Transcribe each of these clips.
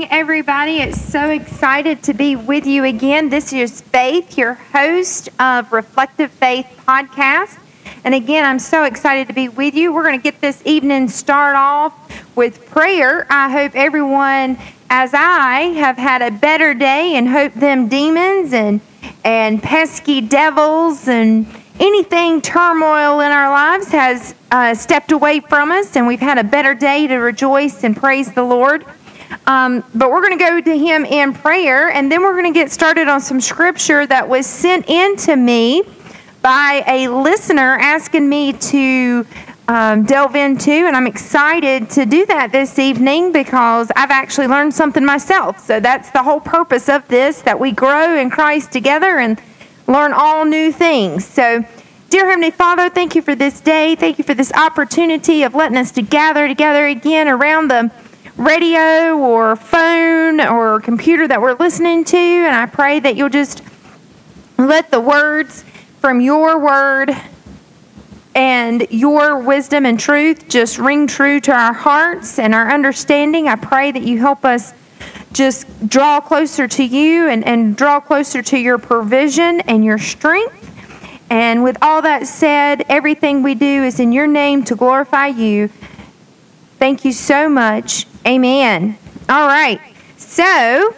morning, everybody. It's so excited to be with you again. This is Faith, your host of Reflective Faith podcast. And again, I'm so excited to be with you. We're going to get this evening start off with prayer. I hope everyone, as I, have had a better day and hope them demons and and pesky devils and anything turmoil in our lives has uh, stepped away from us, and we've had a better day to rejoice and praise the Lord. Um, but we're going to go to Him in prayer, and then we're going to get started on some scripture that was sent in to me by a listener asking me to um, delve into, and I'm excited to do that this evening because I've actually learned something myself. So that's the whole purpose of this that we grow in Christ together and learn all new things. So, dear Heavenly Father, thank you for this day. Thank you for this opportunity of letting us to gather together again around the radio or phone or computer that we're listening to. And I pray that you'll just let the words from your word and your wisdom and truth just ring true to our hearts and our understanding. I pray that you help us just draw closer to you and, and draw closer to your provision and your strength. And with all that said, everything we do is in your name to glorify you. Thank you so much. Amen. All right. So,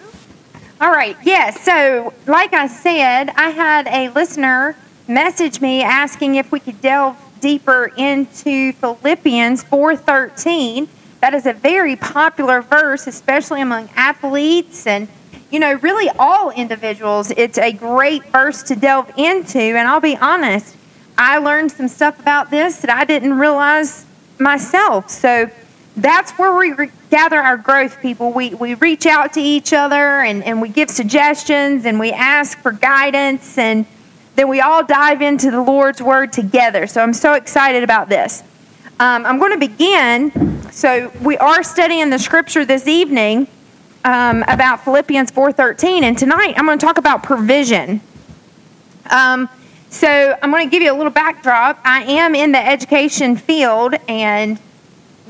all right. Yes. so, like I said, I had a listener message me asking if we could delve deeper into Philippians 4:13. That is a very popular verse, especially among athletes and you know, really all individuals. It's a great verse to delve into, and I'll be honest, I learned some stuff about this that I didn't realize myself. So that's where we gather our growth, people. We, we reach out to each other and, and we give suggestions and we ask for guidance and then we all dive into the Lord's Word together. So I'm so excited about this. Um, I'm going to begin. So we are studying the Scripture this evening um, about Philippians 4:13, and tonight I'm going to talk about provision. Um, so I'm going to give you a little backdrop. I am in the education field, and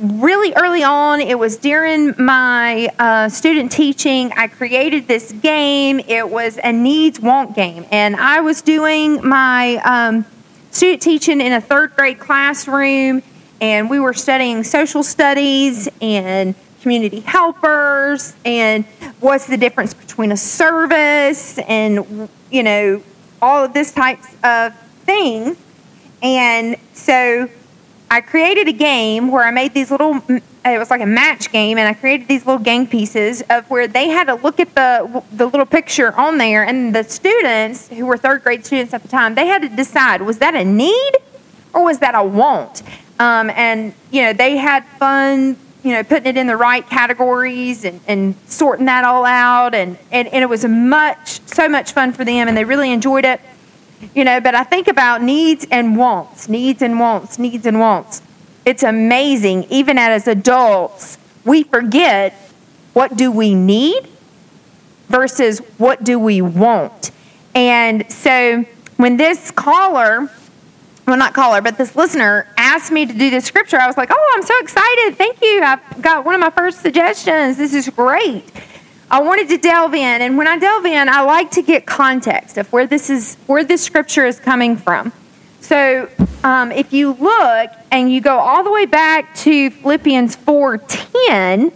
really early on, it was during my uh, student teaching, I created this game. It was a needs want game. And I was doing my um, student teaching in a third grade classroom, and we were studying social studies and community helpers and what's the difference between a service and, you know, all of this types of things. And so I created a game where I made these little, it was like a match game, and I created these little game pieces of where they had to look at the, the little picture on there, and the students, who were third grade students at the time, they had to decide was that a need or was that a want? Um, and, you know, they had fun, you know, putting it in the right categories and, and sorting that all out, and, and, and it was much, so much fun for them, and they really enjoyed it. You know, but I think about needs and wants, needs and wants, needs and wants. It's amazing, even as adults, we forget what do we need versus what do we want. And so when this caller, well, not caller, but this listener asked me to do this scripture, I was like, oh, I'm so excited. Thank you. I've got one of my first suggestions. This is great. I wanted to delve in, and when I delve in, I like to get context of where this is, where this scripture is coming from. So, um, if you look and you go all the way back to Philippians four ten,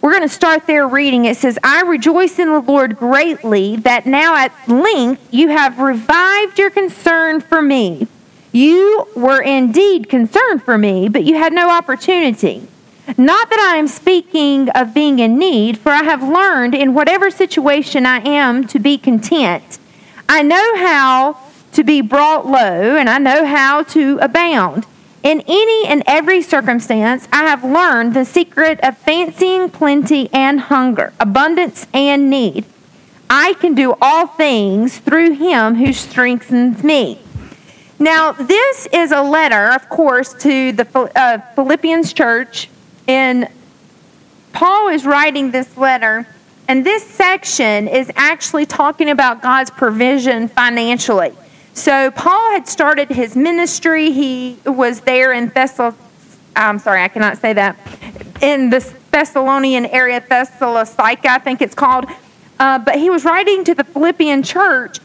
we're going to start there reading. It says, "I rejoice in the Lord greatly that now at length you have revived your concern for me. You were indeed concerned for me, but you had no opportunity." Not that I am speaking of being in need, for I have learned in whatever situation I am to be content. I know how to be brought low, and I know how to abound. In any and every circumstance, I have learned the secret of fancying plenty and hunger, abundance and need. I can do all things through him who strengthens me. Now, this is a letter, of course, to the uh, Philippians church and Paul is writing this letter, and this section is actually talking about God's provision financially. So Paul had started his ministry. He was there in Thessal. I'm sorry, I cannot say that. In the Thessalonian area, Thessalonica, I think it's called. Uh, but he was writing to the Philippian church,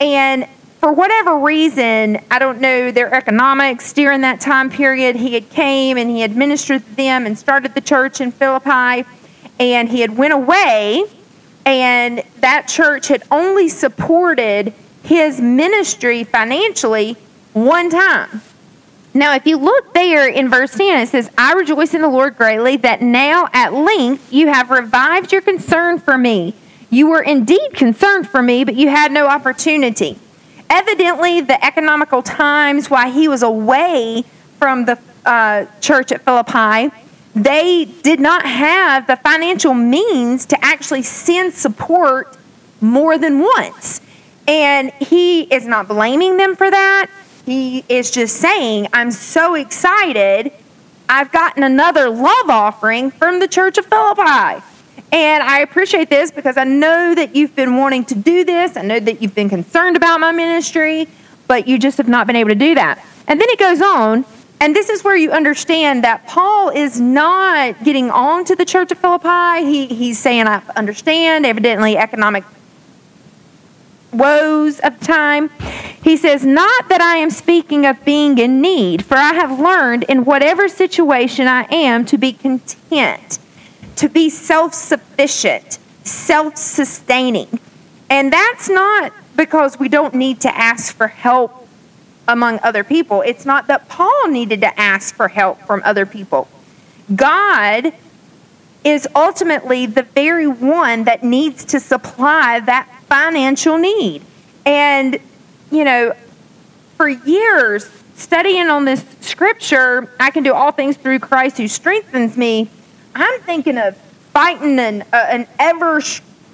and for whatever reason, I don't know their economics during that time period, he had came and he had ministered to them and started the church in Philippi, and he had went away, and that church had only supported his ministry financially one time. Now, if you look there in verse 10, it says, I rejoice in the Lord greatly that now at length you have revived your concern for me. You were indeed concerned for me, but you had no opportunity. Evidently, the economical times while he was away from the uh, church at Philippi, they did not have the financial means to actually send support more than once. And he is not blaming them for that. He is just saying, I'm so excited. I've gotten another love offering from the Church of Philippi. And I appreciate this because I know that you've been wanting to do this. I know that you've been concerned about my ministry, but you just have not been able to do that. And then it goes on, and this is where you understand that Paul is not getting on to the church of Philippi. He, he's saying, I understand, evidently, economic woes of time. He says, Not that I am speaking of being in need, for I have learned in whatever situation I am to be content, to be self sufficient, self sustaining. And that's not because we don't need to ask for help among other people. It's not that Paul needed to ask for help from other people. God is ultimately the very one that needs to supply that financial need. And, you know, for years, studying on this scripture, I can do all things through Christ who strengthens me. I'm thinking of fighting an, uh, an ever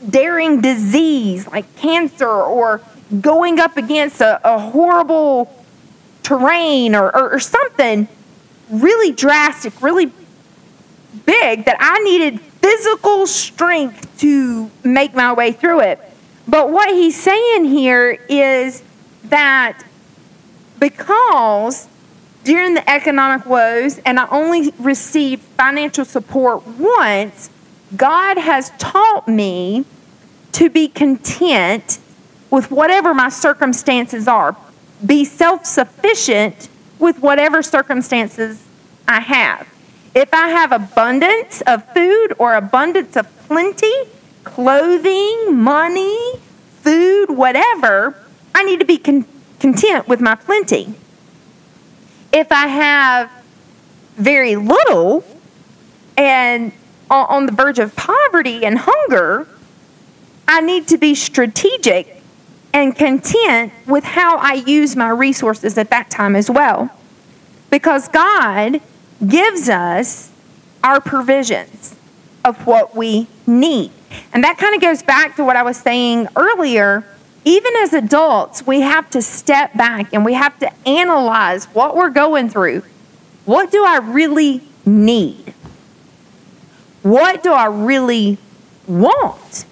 daring disease like cancer or going up against a, a horrible terrain or, or, or something really drastic, really big that I needed physical strength to make my way through it. But what he's saying here is that because during the economic woes, and I only received financial support once, God has taught me to be content with whatever my circumstances are, be self sufficient with whatever circumstances I have. If I have abundance of food or abundance of plenty, clothing, money, food, whatever, I need to be con- content with my plenty. If I have very little and on the verge of poverty and hunger, I need to be strategic and content with how I use my resources at that time as well. Because God gives us our provisions of what we need. And that kind of goes back to what I was saying earlier. Even as adults, we have to step back and we have to analyze what we're going through. What do I really need? What do I really want?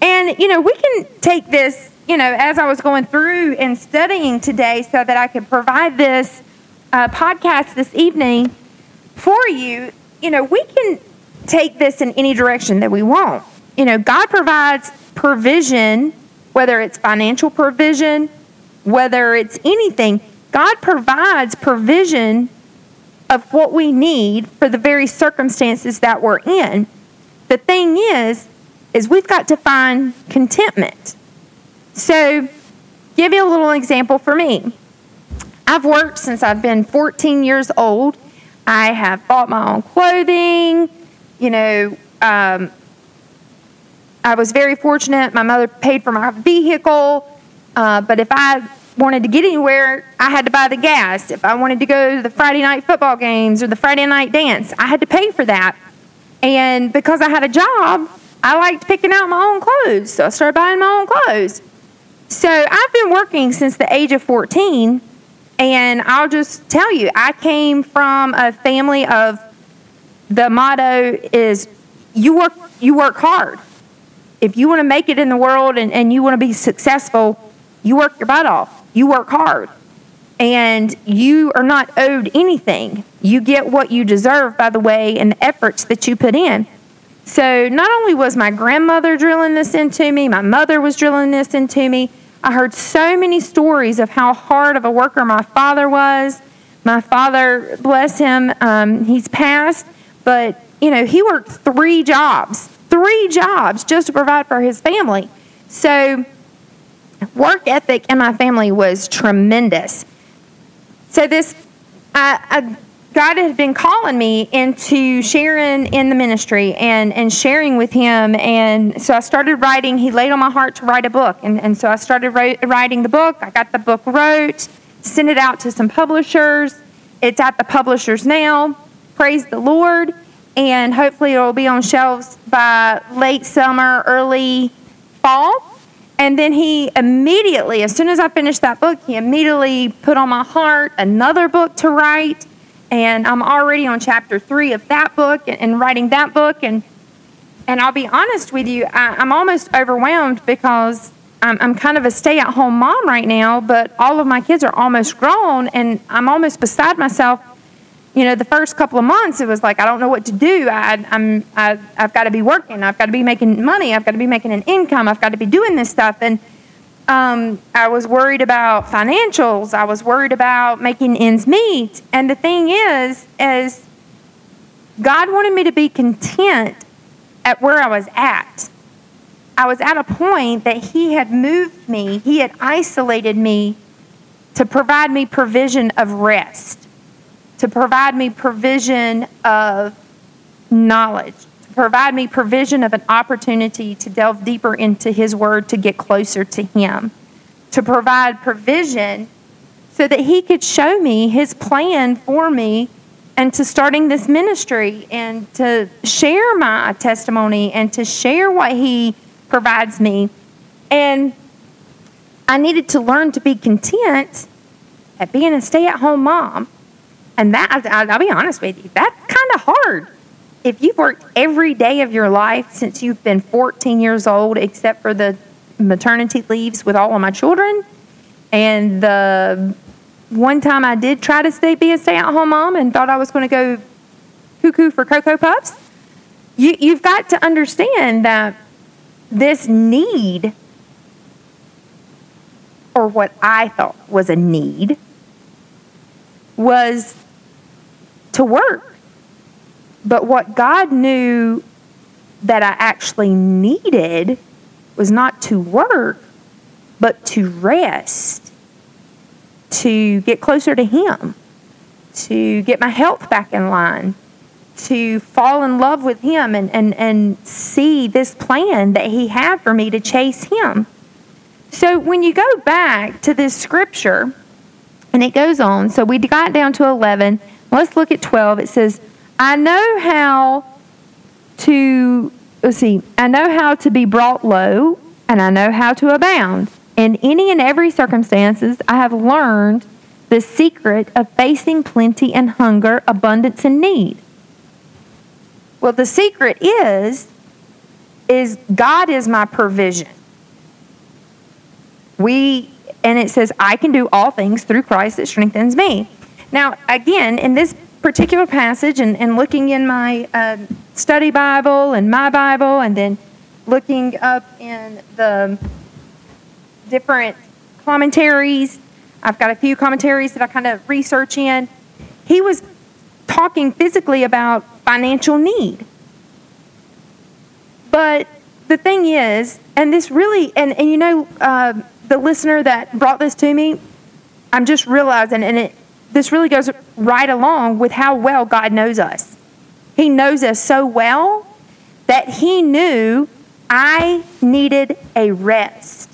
And, you know, we can take this, you know, as I was going through and studying today so that I could provide this uh, podcast this evening for you, you know, we can take this in any direction that we want. You know, God provides provision, whether it's financial provision, whether it's anything. God provides provision of what we need for the very circumstances that we're in. The thing is, is we've got to find contentment. So, give you a little example for me. I've worked since I've been 14 years old. I have bought my own clothing. You know, um, I was very fortunate. My mother paid for my vehicle. Uh, but if I wanted to get anywhere, I had to buy the gas. If I wanted to go to the Friday night football games or the Friday night dance, I had to pay for that. And because I had a job, I liked picking out my own clothes. So I started buying my own clothes. So I've been working since the age of 14 and I'll just tell you, I came from a family of the motto is you work you work hard. If you want to make it in the world and, and you want to be successful, you work your butt off. You work hard. and you are not owed anything. You get what you deserve by the way and the efforts that you put in. So, not only was my grandmother drilling this into me, my mother was drilling this into me. I heard so many stories of how hard of a worker my father was. My father, bless him, um, he's passed, but you know, he worked three jobs, three jobs just to provide for his family. So, work ethic in my family was tremendous. So, this, I, I God had been calling me into sharing in the ministry and, and sharing with Him. And so I started writing. He laid on my heart to write a book. And, and so I started writing the book. I got the book wrote, sent it out to some publishers. It's at the publishers now. Praise the Lord. And hopefully it will be on shelves by late summer, early fall. And then he immediately, as soon as I finished that book, he immediately put on my heart another book to write and I'm already on chapter three of that book and, and writing that book. And and I'll be honest with you, I, am almost overwhelmed because I'm, I'm kind of a stay-at-home mom right now. But all of my kids are almost grown, and I'm almost beside myself. You know, the first couple of months, it was like I don't know what to do. I, I'm I, I've got to be working. I've got to be making money. I've got to be making an income. I've got to be doing this stuff and um, I was worried about financials. I was worried about making ends meet. And the thing is, is God wanted me to be content at where I was at. I was at a point that He had moved me, He had isolated me to provide me provision of rest, to provide me provision of knowledge, to provide me provision of an opportunity to delve deeper into His Word to get closer to Him, to provide provision so that He could show me His plan for me and to starting this ministry and to share my testimony and to share what He provides me. And I needed to learn to be content at being a stay at home mom. And that, I'll be honest with you, that's kind of hard. If you've worked every day of your life since you've been 14 years old, except for the maternity leaves with all of my children, and the one time I did try to stay, be a stay at home mom and thought I was going to go cuckoo for Cocoa Puffs, you, you've got to understand that this need, or what I thought was a need, was to work but what God knew that I actually needed was not to work, but to rest, to get closer to Him, to get my health back in line, to fall in love with Him and, and, and see this plan that He had for me to chase Him. So when you go back to this scripture, and it goes on, so we got down to 11. Let's look at 12. It says, I know how to, let's see, I know how to be brought low, and I know how to abound. In any and every circumstances, I have learned the secret of facing plenty and hunger, abundance and need. Well, the secret is is God is my provision. We and it says I can do all things through Christ that strengthens me. Now, again, in this particular passage and, and looking in my uh, study Bible and my Bible, and then looking up in the different commentaries. I've got a few commentaries that I kind of research in. He was talking physically about financial need. But the thing is, and this really, and, and you know, uh, the listener that brought this to me, I'm just realizing, and it, this really goes right along with how well God knows us. He knows us so well that He knew I needed a rest,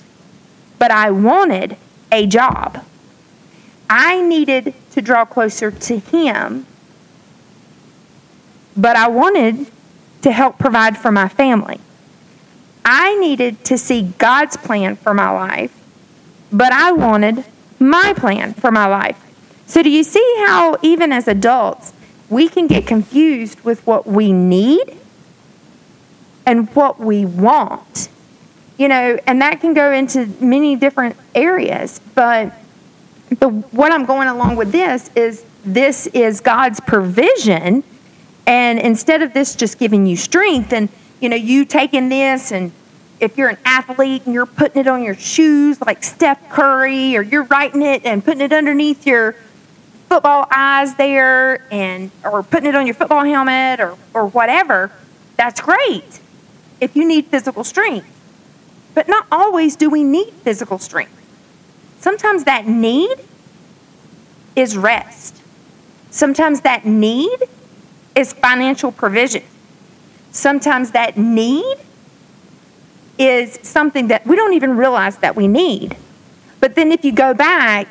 but I wanted a job. I needed to draw closer to Him, but I wanted to help provide for my family. I needed to see God's plan for my life, but I wanted my plan for my life. So, do you see how, even as adults, we can get confused with what we need and what we want? You know, and that can go into many different areas. But but what I'm going along with this is this is God's provision. And instead of this just giving you strength and, you know, you taking this and if you're an athlete and you're putting it on your shoes like Steph Curry or you're writing it and putting it underneath your football eyes there and or putting it on your football helmet or, or whatever, that's great if you need physical strength. But not always do we need physical strength. Sometimes that need is rest. Sometimes that need is financial provision. Sometimes that need is something that we don't even realize that we need. But then if you go back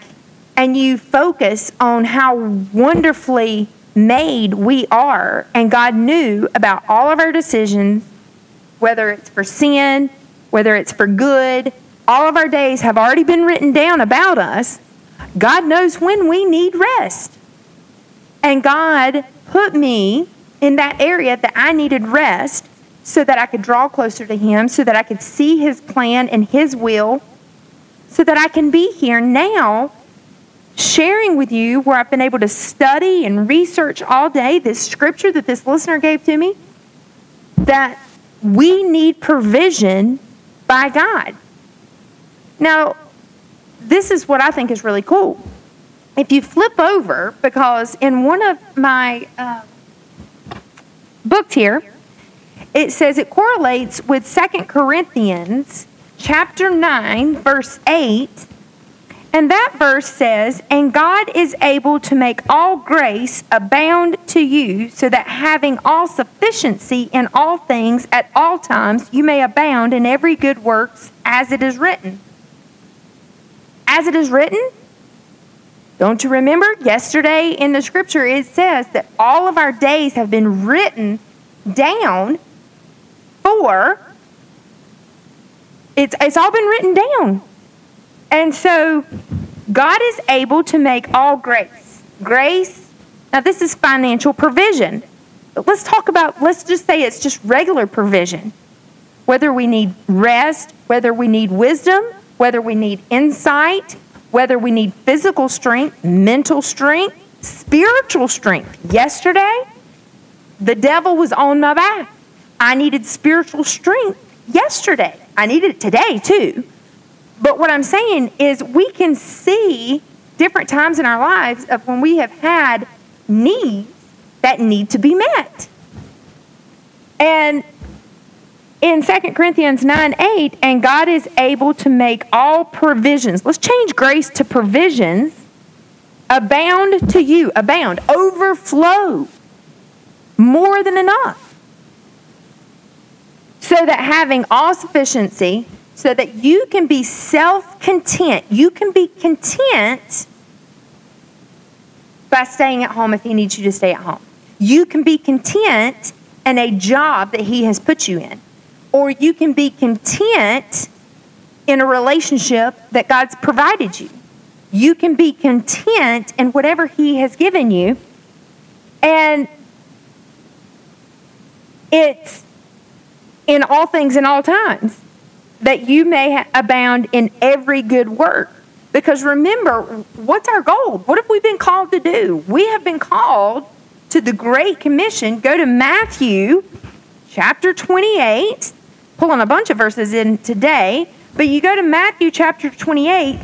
and you focus on how wonderfully made we are, and God knew about all of our decisions, whether it's for sin, whether it's for good, all of our days have already been written down about us. God knows when we need rest. And God put me in that area that I needed rest so that I could draw closer to Him, so that I could see His plan and His will, so that I can be here now sharing with you where I've been able to study and research all day this scripture that this listener gave to me that we need provision by God. Now, this is what I think is really cool. If you flip over, because in one of my uh, books here, it says it correlates with Second Corinthians chapter 9, verse 8. And that verse says, And God is able to make all grace abound to you, so that having all sufficiency in all things at all times, you may abound in every good works, as it is written. As it is written, don't you remember? Yesterday in the scripture, it says that all of our days have been written down for it's it's all been written down. And so God is able to make all grace. Grace, now this is financial provision. Let's talk about let's just say it's just regular provision. Whether we need rest, whether we need wisdom, whether we need insight, whether we need physical strength, mental strength, spiritual strength. Yesterday, the devil was on my back. I needed spiritual strength yesterday. I needed it today too. But what I'm saying is, we can see different times in our lives of when we have had needs that need to be met. And in 2 Corinthians 9 8, and God is able to make all provisions. Let's change grace to provisions. Abound to you, abound, overflow, more than enough so that having all sufficiency, so that you can be self content, you can be content by staying at home if He needs you to stay at home. You can be content in a job that He has put you in, or you can be content in a relationship that God's provided you. You can be content in whatever He has given you. And it's in all things in all times, that you may abound in every good work. Because remember, what's our goal? What have we been called to do? We have been called to the Great Commission. Go to Matthew chapter 28, pulling a bunch of verses in today, but you go to Matthew chapter 28,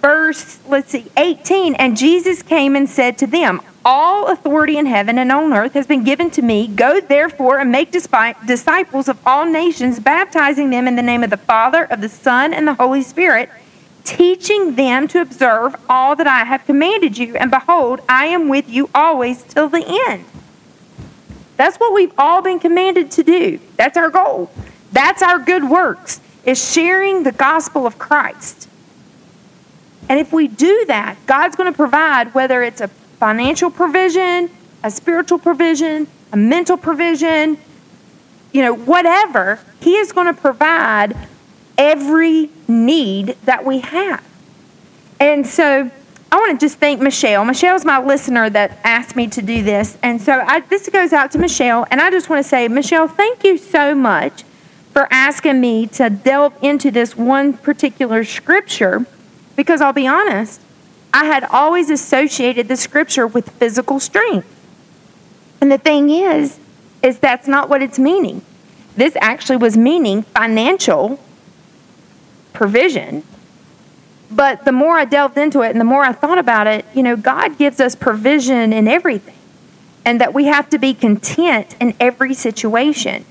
verse, let's see, 18, and Jesus came and said to them, all authority in heaven and on earth has been given to me. Go therefore and make disciples of all nations, baptizing them in the name of the Father, of the Son, and the Holy Spirit, teaching them to observe all that I have commanded you. And behold, I am with you always till the end. That's what we've all been commanded to do. That's our goal. That's our good works, is sharing the gospel of Christ. And if we do that, God's going to provide, whether it's a financial provision, a spiritual provision, a mental provision, you know, whatever, He is going to provide every need that we have. And so I want to just thank Michelle. Michelle's my listener that asked me to do this. And so I, this goes out to Michelle. And I just want to say, Michelle, thank you so much for asking me to delve into this one particular scripture because I'll be honest, I had always associated the scripture with physical strength. And the thing is, is that's not what it's meaning. This actually was meaning financial provision. But the more I delved into it and the more I thought about it, you know, God gives us provision in everything. And that we have to be content in every situation.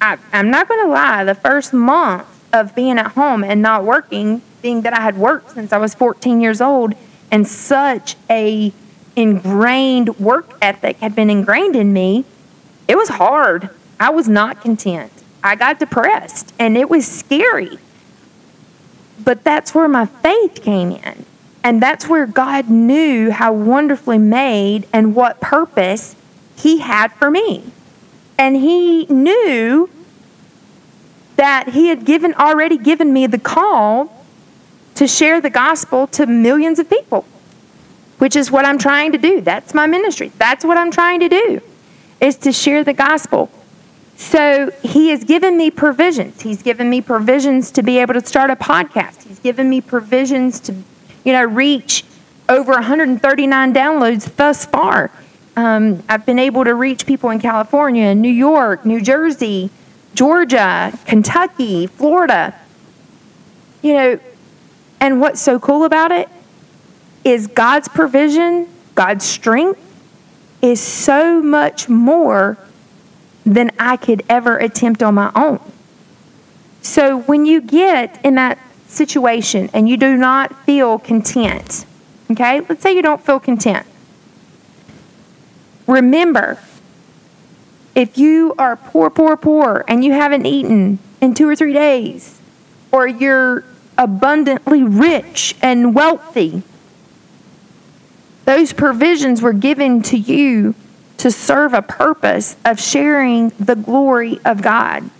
I, am not going to lie, the first month of being at home and not working, being that I had worked since I was 14 years old, and such a ingrained work ethic had been ingrained in me, it was hard. I was not content. I got depressed and it was scary. But that's where my faith came in. And that's where God knew how wonderfully made and what purpose He had for me. And He knew that He had given already given me the call to share the gospel to millions of people, which is what I'm trying to do. That's my ministry. That's what I'm trying to do, is to share the gospel. So he has given me provisions. He's given me provisions to be able to start a podcast. He's given me provisions to, you know, reach over 139 downloads thus far. Um, I've been able to reach people in California, New York, New Jersey, Georgia, Kentucky, Florida. You know, and what's so cool about it is God's provision, God's strength is so much more than I could ever attempt on my own. So when you get in that situation and you do not feel content, okay, let's say you don't feel content. Remember, if you are poor, poor, poor, and you haven't eaten in two or three days, or you're abundantly rich and wealthy, those provisions were given to you to serve a purpose of sharing the glory of God.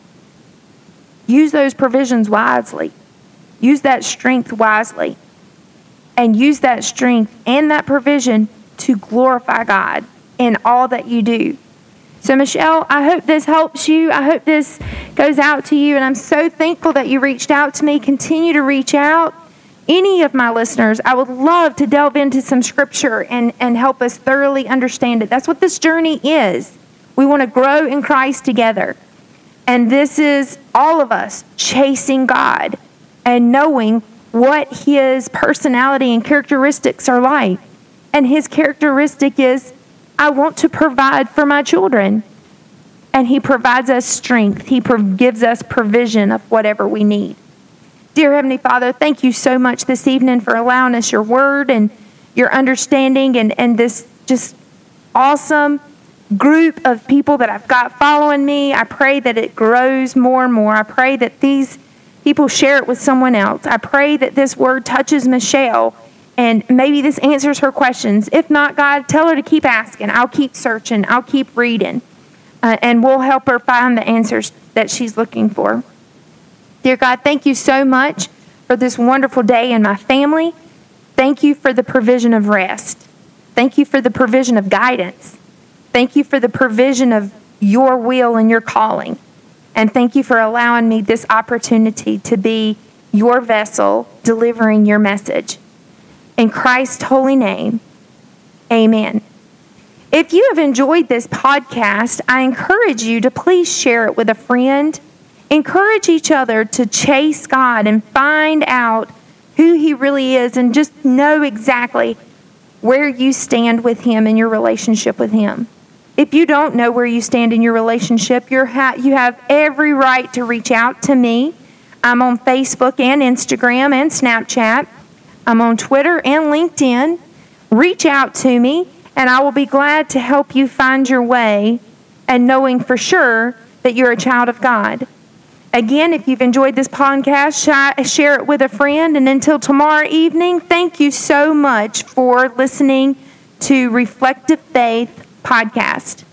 Use those provisions wisely. Use that strength wisely. And use that strength and that provision to glorify God in all that you do. So, Michelle, I hope this helps you. I hope this goes out to you. And I'm so thankful that you reached out to me. Continue to reach out any of my listeners, I would love to delve into some scripture and, and help us thoroughly understand it. That's what this journey is. We want to grow in Christ together. And this is all of us chasing God and knowing what his personality and characteristics are like. And his characteristic is I want to provide for my children. And he provides us strength, he gives us provision of whatever we need. Dear Heavenly Father, thank you so much this evening for allowing us your word and your understanding and, and this just awesome group of people that I've got following me. I pray that it grows more and more. I pray that these people share it with someone else. I pray that this word touches Michelle and maybe this answers her questions. If not, God, tell her to keep asking. I'll keep searching, I'll keep reading, uh, and we'll help her find the answers that she's looking for. Dear God, thank you so much for this wonderful day and my family. Thank you for the provision of rest. Thank you for the provision of guidance. Thank you for the provision of your will and your calling. And thank you for allowing me this opportunity to be your vessel delivering your message. In Christ's holy name, amen. If you have enjoyed this podcast, I encourage you to please share it with a friend encourage each other to chase God and find out who He really is and just know exactly where you stand with Him in your relationship with Him. If you don't know where you stand in your relationship, you're ha- you have every right to reach out to me. I'm on Facebook and Instagram and Snapchat. I'm on Twitter and LinkedIn. Reach out to me, and I will be glad to help you find your way and knowing for sure that you're a child of God. Again, if you've enjoyed this podcast, share it with a friend. And until tomorrow evening, thank you so much for listening to Reflective Faith Podcast.